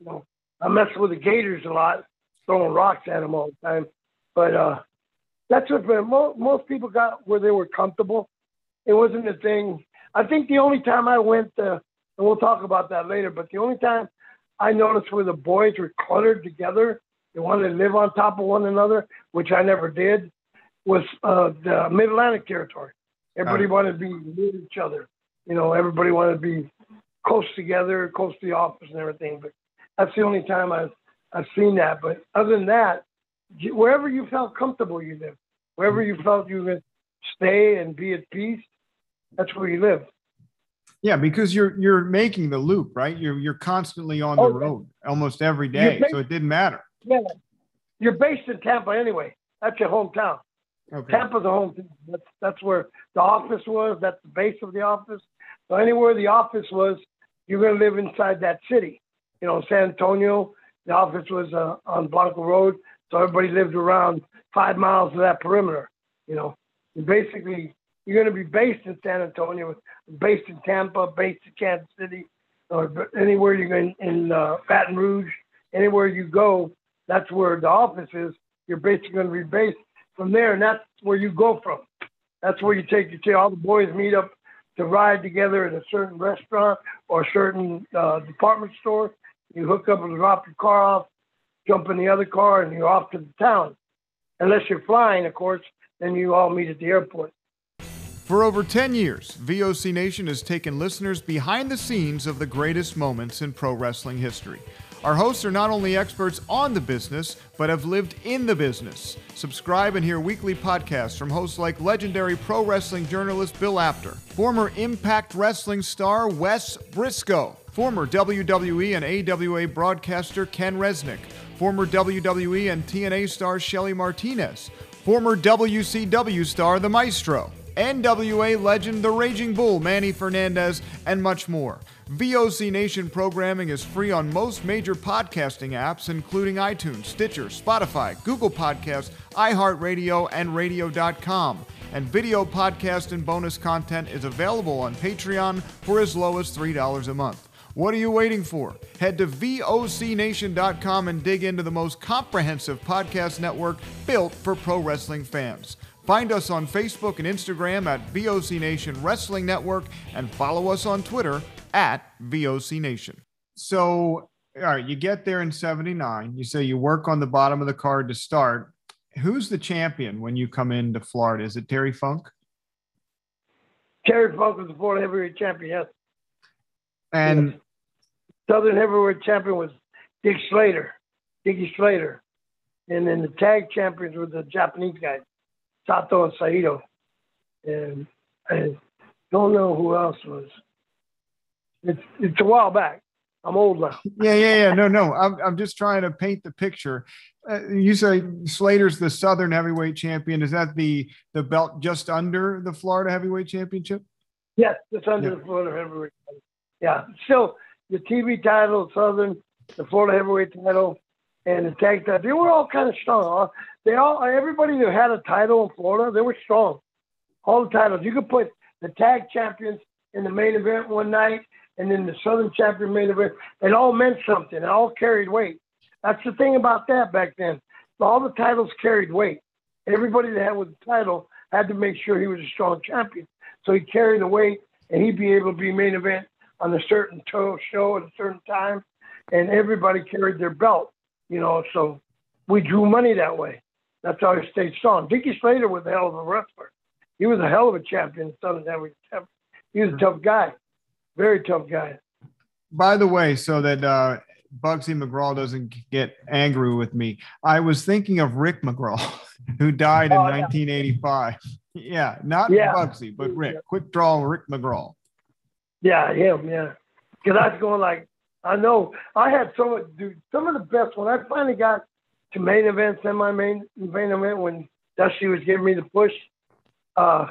You know, I messed with the gators a lot, throwing rocks at them all the time. But uh, that's what most, most people got where they were comfortable. It wasn't a thing. I think the only time I went uh, and we'll talk about that later. But the only time I noticed where the boys were cluttered together, they wanted to live on top of one another, which I never did, was uh, the Mid Atlantic territory. Everybody wanted to be near each other. You know, everybody wanted to be close together, close to the office and everything. But that's the only time I've I've seen that. But other than that, wherever you felt comfortable, you lived. Wherever you felt you could stay and be at peace, that's where you lived. Yeah, because you're you're making the loop, right? You're you're constantly on the oh, road almost every day, so it didn't matter. Yeah, you're based in Tampa anyway. That's your hometown. Okay. Tampa's a home. That's that's where the office was. That's the base of the office. So anywhere the office was, you're going to live inside that city. You know, San Antonio. The office was uh, on Blanco Road, so everybody lived around five miles of that perimeter. You know, and basically you're going to be based in San Antonio, based in Tampa, based in Kansas City, or anywhere you're in, in uh, Baton Rouge, anywhere you go, that's where the office is. You're basically going to be based from there, and that's where you go from. That's where you take your all the boys meet up to ride together at a certain restaurant or a certain uh, department store. You hook up and drop your car off, jump in the other car, and you're off to the town. Unless you're flying, of course, then you all meet at the airport. For over 10 years, VOC Nation has taken listeners behind the scenes of the greatest moments in pro wrestling history. Our hosts are not only experts on the business, but have lived in the business. Subscribe and hear weekly podcasts from hosts like legendary pro wrestling journalist Bill Apter, former Impact Wrestling star Wes Brisco, former WWE and AWA broadcaster Ken Resnick, former WWE and TNA star Shelly Martinez, former WCW star The Maestro, NWA legend The Raging Bull Manny Fernandez, and much more. VOC Nation programming is free on most major podcasting apps, including iTunes, Stitcher, Spotify, Google Podcasts, iHeartRadio, and Radio.com. And video podcast and bonus content is available on Patreon for as low as $3 a month. What are you waiting for? Head to VOCNation.com and dig into the most comprehensive podcast network built for pro wrestling fans. Find us on Facebook and Instagram at VOC Nation Wrestling Network and follow us on Twitter at VOC Nation. So all right, you get there in 79. You say you work on the bottom of the card to start. Who's the champion when you come into Florida? Is it Terry Funk? Terry Funk was the Florida heavyweight champion, yes. And yes. Southern heavyweight champion was Dick Slater, Dickie Slater. And then the tag champions were the Japanese guys, Sato and Saito. And I don't know who else was. It's it's a while back. I'm old now. [laughs] Yeah, yeah, yeah. No, no. I'm I'm just trying to paint the picture. Uh, you say Slater's the Southern Heavyweight Champion. Is that the the belt just under the Florida Heavyweight Championship? Yes, just under yeah. the Florida Heavyweight. Yeah. So the TV title, Southern, the Florida Heavyweight title, and the tag title. They were all kind of strong. They all everybody that had a title in Florida, they were strong. All the titles. You could put the tag champions in the main event one night and then the Southern champion main event. It all meant something. It all carried weight. That's the thing about that back then. All the titles carried weight. Everybody that had with the title had to make sure he was a strong champion. So he carried the weight and he'd be able to be main event on a certain show at a certain time. And everybody carried their belt, you know, so we drew money that way. That's how he stayed strong. Dickie Slater was a hell of a wrestler. He was a hell of a champion, Southern Heavyweight champion. He was a tough guy. Very tough guy. By the way, so that uh, Bugsy McGraw doesn't get angry with me, I was thinking of Rick McGraw, [laughs] who died in 1985. [laughs] Yeah, not yeah. Bugsy, but Rick. Yeah. Quick draw, Rick McGraw. Yeah, him. Yeah, because I was going like, I know I had so much, dude. Some of the best when I finally got to main event, semi main main event when Dusty was giving me the push. Uh,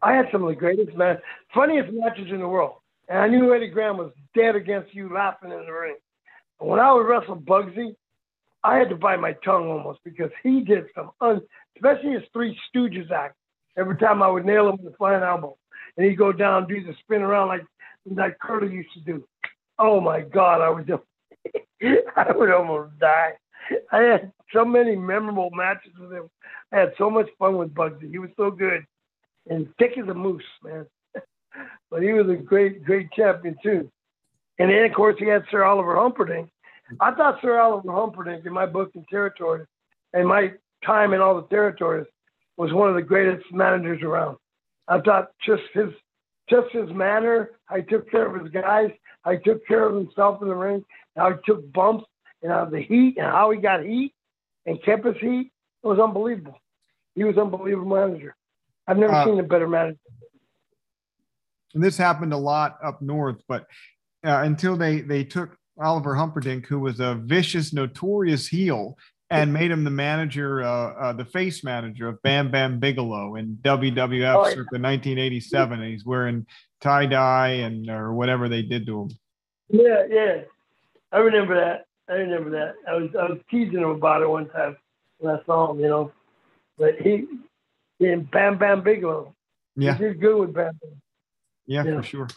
I had some of the greatest man, funniest matches in the world. And I knew Eddie Graham was dead against you laughing in the ring. And when I would wrestle Bugsy, I had to bite my tongue almost because he did some, un, especially his Three Stooges act. Every time I would nail him with a flying elbow, and he'd go down, do the spin around like like Curly used to do. Oh my God, I just, [laughs] I would almost die. I had so many memorable matches with him. I had so much fun with Bugsy. He was so good and thick as a moose, man but he was a great, great champion too. And then, of course, he had Sir Oliver Humperdinck. I thought Sir Oliver Humperdinck, in my book and territories, and my time in all the territories, was one of the greatest managers around. I thought just his, just his manner, how he took care of his guys, how he took care of himself in the ring, how he took bumps, and how the heat, and how he got heat, and kept his heat. It was unbelievable. He was an unbelievable manager. I've never uh, seen a better manager and this happened a lot up north, but uh, until they they took Oliver Humperdinck, who was a vicious, notorious heel, and made him the manager, uh, uh, the face manager of Bam Bam Bigelow in WWF oh, circa 1987. And he's wearing tie dye and or whatever they did to him. Yeah, yeah, I remember that. I remember that. I was I was teasing him about it one time when I saw him, you know. But he, and Bam Bam Bigelow. Yeah, he's good with Bam Bam. Yeah, yeah. for sure.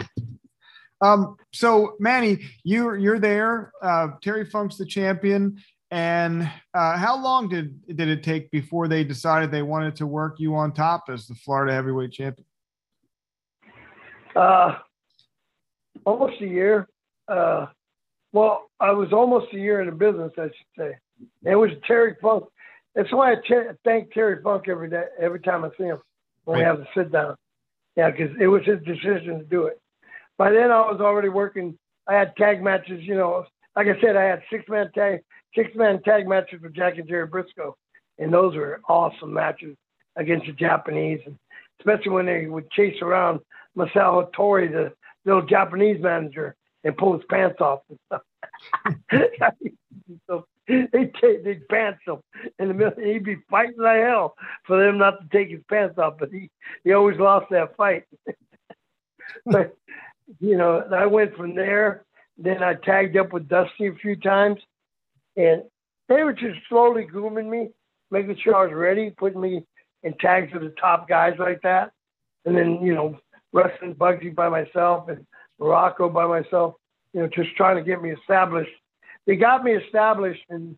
Um, so Manny, you're you're there. Uh, Terry Funk's the champion. And uh, how long did did it take before they decided they wanted to work you on top as the Florida heavyweight champion? Uh, almost a year. Uh, well, I was almost a year in the business, I should say. it was Terry Funk. That's why I ch- thank Terry Funk every day, every time I see him when right. we have to sit down. Yeah, because it was his decision to do it. By then, I was already working. I had tag matches. You know, like I said, I had six man tag six man tag matches with Jack and Jerry Brisco, and those were awesome matches against the Japanese, and especially when they would chase around Masao Tori, the little Japanese manager, and pull his pants off and stuff. [laughs] [laughs] so [laughs] they take they pants him in the middle. He'd be fighting like hell for them not to take his pants off, but he he always lost that fight. [laughs] but you know, I went from there. Then I tagged up with Dusty a few times, and they were just slowly grooming me, making sure I was ready, putting me in tags with the top guys like that, and then you know wrestling Bugsy by myself and Muraco by myself. You know, just trying to get me established they got me established, and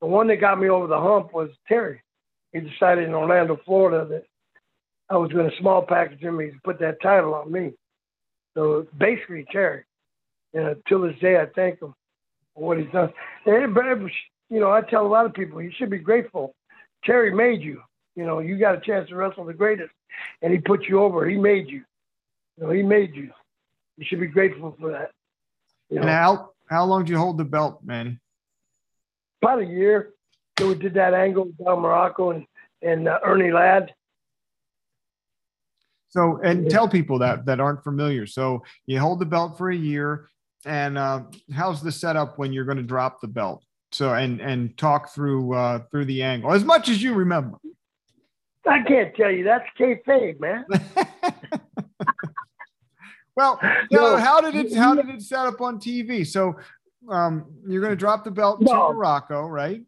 the one that got me over the hump was Terry. He decided in Orlando, Florida, that I was going to small package him. He put that title on me. So basically, Terry. And uh, till this day, I thank him. for what he's done. And, you know, I tell a lot of people you should be grateful. Terry made you. You know, you got a chance to wrestle the greatest, and he put you over. He made you. You know, he made you. You should be grateful for that. You know? And how how long did you hold the belt, Manny? About a year. So we did that angle with Don Muraco and and uh, Ernie Ladd. So, and tell people that that aren't familiar. So, you hold the belt for a year, and uh, how's the setup when you're going to drop the belt? So, and and talk through uh, through the angle as much as you remember. I can't tell you. That's kayfabe, man. [laughs] well, [laughs] no. how did it how did it set up on TV? So, um, you're going to drop the belt no. to Muraco, right?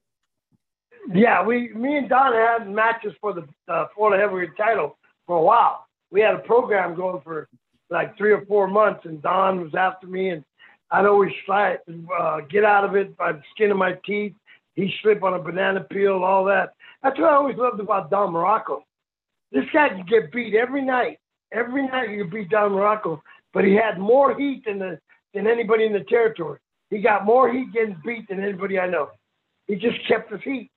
Yeah, we, me and Don had matches for the uh, Florida heavyweight title for a while. We had a program going for like three or four months, and Don was after me, and I'd always try uh, get out of it by the skin of my teeth. He slip on a banana peel, all that. That's what I always loved about Don Muraco. This guy could get beat every night. Every night you could beat Don Muraco, but he had more heat than the than anybody in the territory. He got more heat getting beat than anybody I know. He just kept his heat.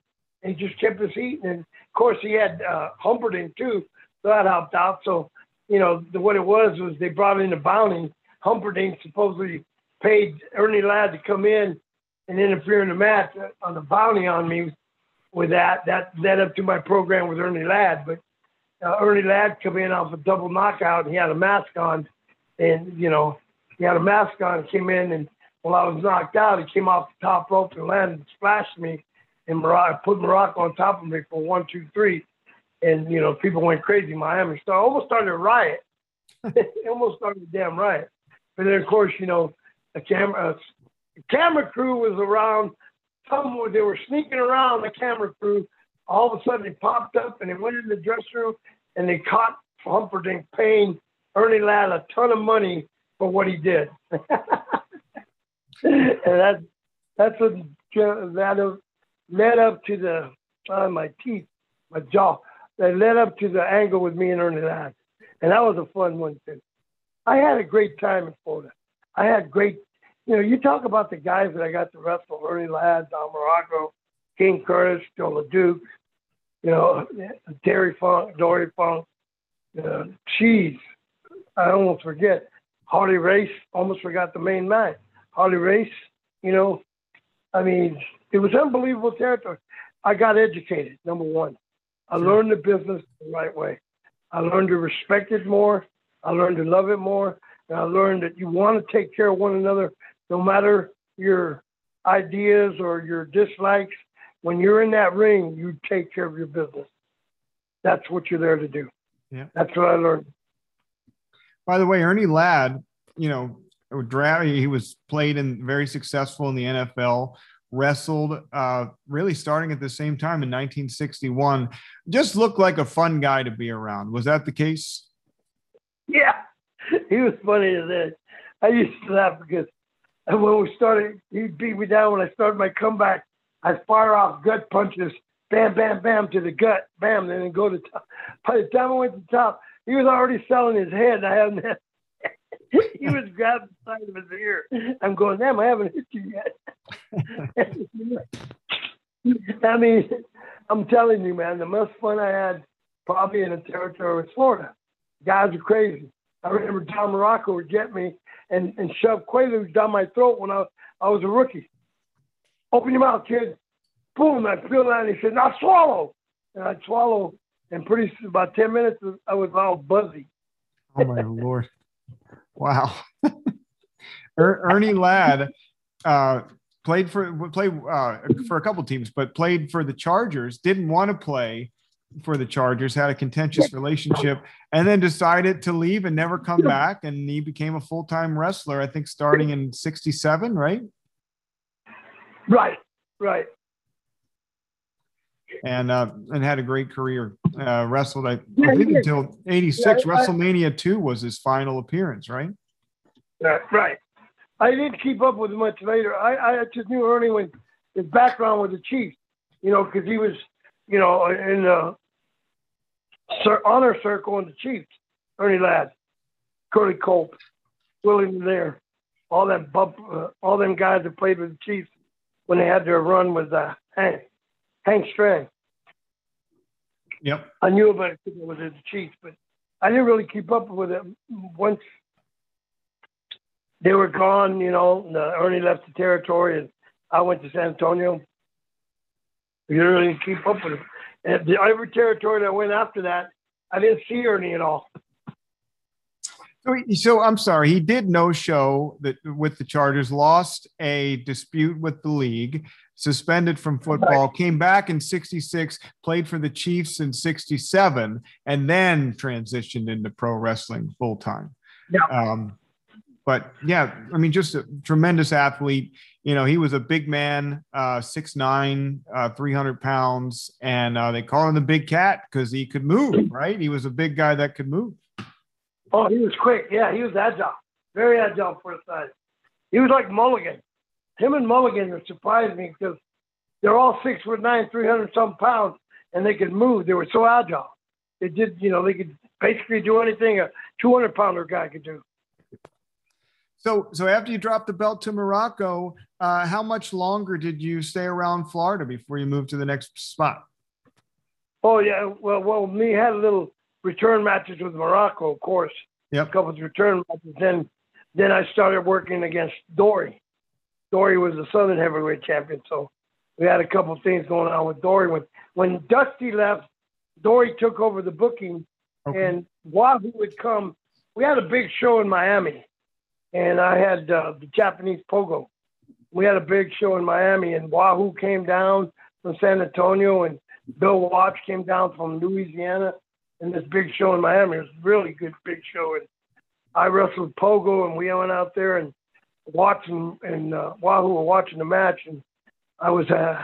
He just kept his heat. And of course, he had uh, Humperdinck too, so that helped out. So, you know, the, what it was was they brought in a bounty. Humperdinck supposedly paid Ernie Ladd to come in and interfere in the match on the bounty on me with that. That led up to my program with Ernie Ladd. But uh, Ernie Ladd come in off a double knockout and he had a mask on. And, you know, he had a mask on, came in, and while I was knocked out, he came off the top rope and landed and splashed me and Muraco, put Muraco on top of me for one, two, three. And, you know, people went crazy. Miami started, almost started a riot. [laughs] [laughs] almost started a damn riot. But then, of course, you know, the camera, the camera crew was around. Some they were sneaking around the camera crew. All of a sudden, they popped up and they went in the dressing room and they caught Humperdinck paying Ernie Ladd a ton of money for what he did. [laughs] and that, that's what that led up to the uh, my teeth, my jaw. That led up to the angle with me and Ernie Ladd, and that was a fun one too. I had a great time in Florida. I had great, you know, you talk about the guys that I got to wrestle: Ernie Ladd, Don Muraco, King Curtis, Joe LeDuc, you know, Terry Funk, Dory Funk, uh, Cheese. I almost forget Harley Race. Almost forgot the main man, Harley Race. You know, I mean, it was unbelievable territory. I got educated, number one. I learned the business the right way. I learned to respect it more. I learned to love it more. And I learned that you want to take care of one another no matter your ideas or your dislikes. When you're in that ring, you take care of your business. That's what you're there to do. Yeah. That's what I learned. By the way, Ernie Ladd, you know, he was played and very successful in the NFL wrestled uh, really starting at the same time in 1961. Just looked like a fun guy to be around. Was that the case? Yeah, he was funny as that. I used to laugh because when we started, he'd beat me down when I started my comeback. I'd fire off gut punches, bam, bam, bam to the gut, bam, and then go to top. By the time I went to top, he was already selling his head. I hadn't had [laughs] he was grabbing the side of his ear. I'm going, damn, I haven't hit you yet. [laughs] I mean, I'm telling you, man, the most fun I had probably in the territory was Florida. Guys are crazy. I remember Don Muraco would get me and, and shove Quaaludes down my throat when I, I was a rookie. Open your mouth, kid. Boom, I feel that. And he said, now swallow. And I'd swallow. And pretty soon, about 10 minutes, I was all buzzy. Oh, my [laughs] Lord. Wow. [laughs] er, Ernie Ladd uh, played for played uh, for a couple teams, but played for the Chargers. Didn't want to play for the Chargers. Had a contentious relationship, and then decided to leave and never come back. And he became a full time wrestler. I think starting in '67, right? Right. Right and uh, and had a great career. Uh, wrestled, I, I think, until '86. Yeah, WrestleMania two was his final appearance, right? Yeah, right. I didn't keep up with much later. I, I just knew Ernie when his background was the Chiefs, you know, because he was, you know, in the honor circle in the Chiefs. Ernie Ladd, Curley Culp, Willie there, all them bump, uh, all them guys that played with the Chiefs when they had their run with uh, Hank, Hank Stram. Yep. I knew about it because it was the Chiefs, but I didn't really keep up with it. Once they were gone, you know, uh, Ernie left the territory and I went to San Antonio. You didn't really keep up with him. And the, every territory that went after that, I didn't see Ernie at all. So, so I'm sorry, he did no show that with the Chargers, lost a dispute with the league, suspended from football, came back in 66, played for the Chiefs in 67, and then transitioned into pro wrestling full time. Yeah. Um, but yeah, I mean, just a tremendous athlete. You know, he was a big man, uh, 6'9, uh, 300 pounds, and uh, they call him the big cat because he could move, right? He was a big guy that could move. Oh, he was quick. Yeah, he was agile, very agile for his size. He was like Mulligan. Him and Mulligan surprised me because they're all six foot nine, three hundred some pounds, and they could move. They were so agile. They did, you know, they could basically do anything a two hundred pounder guy could do. So, so after you dropped the belt to Muraco, uh, how much longer did you stay around Florida before you moved to the next spot? Oh yeah, well, well, me had a little return matches with Muraco, of course. Yep. A couple of return matches. Then, then I started working against Dory. Dory was the Southern Heavyweight Champion, so we had a couple of things going on with Dory. When when Dusty left, Dory took over the booking, okay. and Wahoo would come. We had a big show in Miami, and I had uh, the Japanese Pogo. We had a big show in Miami, and Wahoo came down from San Antonio, and Bill Watts came down from Louisiana, in this big show in Miami. It was a really good big show, and I wrestled Pogo, and we went out there and watching and uh, Wahoo were watching the match, and I was uh,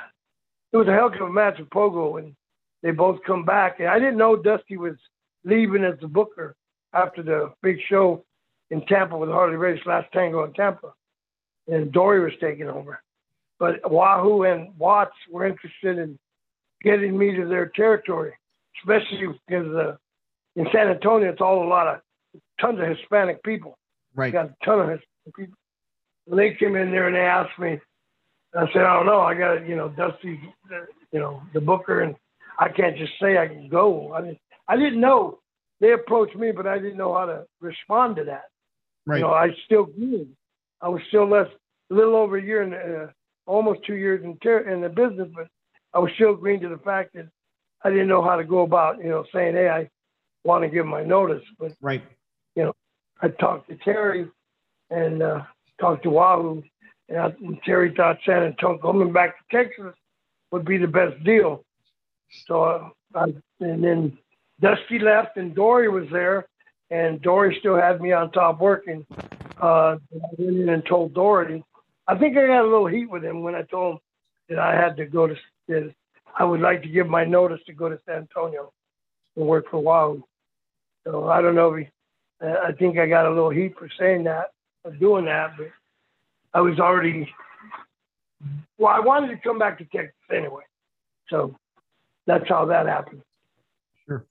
it was a hell of a match with Pogo, and they both come back, and I didn't know Dusty was leaving as the booker after the big show in Tampa with Harley Race, last tango in Tampa, and Dory was taking over. But Wahoo and Watts were interested in getting me to their territory especially because uh, in San Antonio, it's all a lot of tons of Hispanic people. Right. got a ton of Hispanic people. When they came in there and they asked me, I said, I don't know. I got, you know, Dusty, you know, the booker, and I can't just say I can go. I didn't, I didn't know. They approached me, but I didn't know how to respond to that. Right. You know, I still grew. I was still less, a little over a year, and uh, almost two years in, ter- in the business, but I was still green to the fact that I didn't know how to go about, you know, saying, hey, I want to give my notice. But, right. you know, I talked to Terry and uh, talked to Wahoo, and, I, and Terry thought San Antonio coming back to Texas would be the best deal. So, uh, I, and then Dusty left, and Dory was there, and Dory still had me on top working. Uh, I went in and told Dory. I think I got a little heat with him when I told him that I had to go to, to I would like to give my notice to go to San Antonio and work for Wahoo. So I don't know if he, I think I got a little heat for saying that, for doing that, but I was already, well, I wanted to come back to Texas anyway. So that's how that happened. Sure.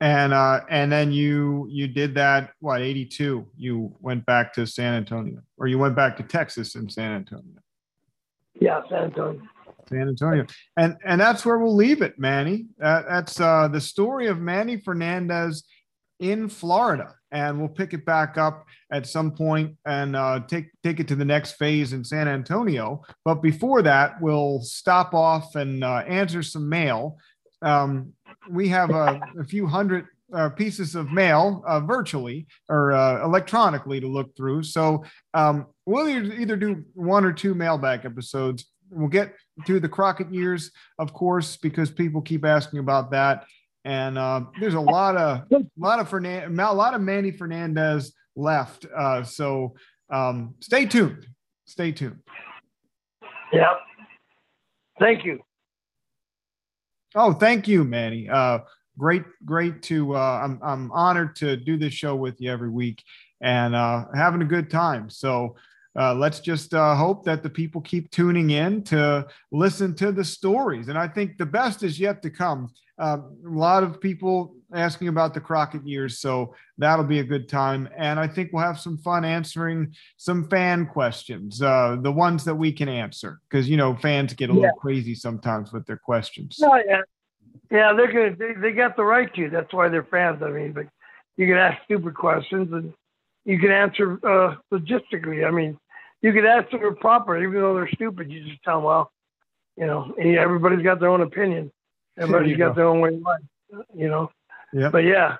And uh, and then you you did that what 82 you went back to San Antonio or you went back to Texas in San Antonio. Yeah, San Antonio. San Antonio. And and that's where we'll leave it, Manny. Uh, that's uh, the story of Manny Fernandez in Florida, and we'll pick it back up at some point and uh, take take it to the next phase in San Antonio. But before that, we'll stop off and uh, answer some mail. Um, we have a, a few hundred uh, pieces of mail uh, virtually or uh, electronically to look through. So um, we'll either do one or two mailbag episodes. We'll get through the Crockett years, of course, because people keep asking about that. And uh, there's a lot of a lot of Fernand, a lot of Manny Fernandez left. Uh, so um, stay tuned. Stay tuned. Yeah. Thank you. Oh, thank you, Manny. Uh, great, great to. Uh, I'm I'm honored to do this show with you every week and uh, having a good time. So uh, let's just uh, hope that the people keep tuning in to listen to the stories. And I think the best is yet to come. Uh, a lot of people asking about the Crockett years. So that'll be a good time. And I think we'll have some fun answering some fan questions, uh, the ones that we can answer, because, you know, fans get a little crazy sometimes with their questions. No, yeah. Yeah, they're gonna. They, they got the right to. That's why they're fans. I mean, but you can ask stupid questions and you can answer uh, logistically. I mean, you can answer them proper, even though they're stupid. You just tell them, well, you know, everybody's got their own opinion. Everybody's got go. their own way of life, you know. Yeah. But yeah,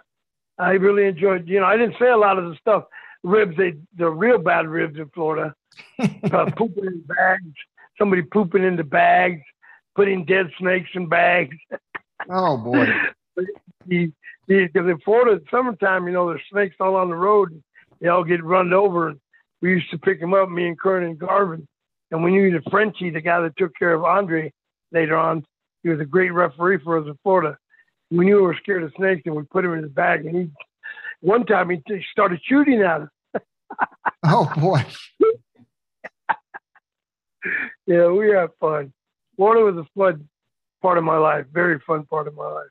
I really enjoyed. You know, I didn't say a lot of the stuff. Ribs, they the real bad ribs in Florida. [laughs] uh, pooping in bags. Somebody pooping in the bags. Putting dead snakes in bags. oh boy. [laughs] Because in Florida, summertime, you know, there's snakes all on the road. They all get run over. and We used to pick them up, me and Keirn and Garvin. And we knew the Frenchie, the guy that took care of Andre later on, he was a great referee for us in Florida. We knew we were scared of snakes, and we put him in his bag. And he, one time, he started shooting at us. [laughs] oh boy! [laughs] yeah, we had fun. Florida was a fun part of my life, very fun part of my life.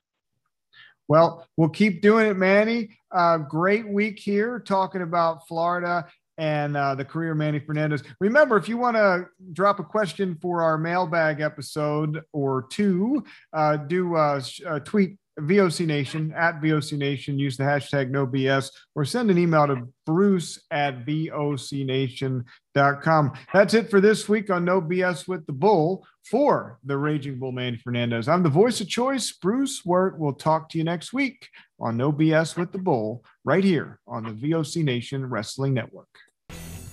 Well, we'll keep doing it, Manny. Uh, great week here talking about Florida and uh, the career Manny Fernandez. Remember, if you want to drop a question for our mailbag episode or two, uh, do uh, uh tweet VOC Nation at VOC Nation. Use the hashtag no BS or send an email to bruce at vocnation.com. That's it for this week on No BS with the Bull for the Raging Bull Manny Fernandez. I'm the voice of choice, Bruce Wirt. We'll talk to you next week on No BS with the Bull right here on the VOC Nation Wrestling Network.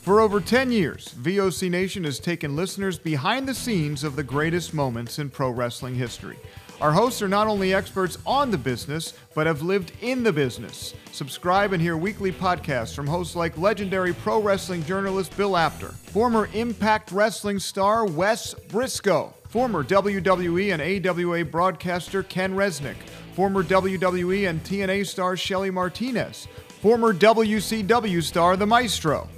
For over 10 years, VOC Nation has taken listeners behind the scenes of the greatest moments in pro wrestling history. Our hosts are not only experts on the business, but have lived in the business. Subscribe and hear weekly podcasts from hosts like legendary pro wrestling journalist Bill Apter, former Impact Wrestling star Wes Brisco, former WWE and AWA broadcaster Ken Resnick, former WWE and TNA star Shelly Martinez, former WCW star The Maestro,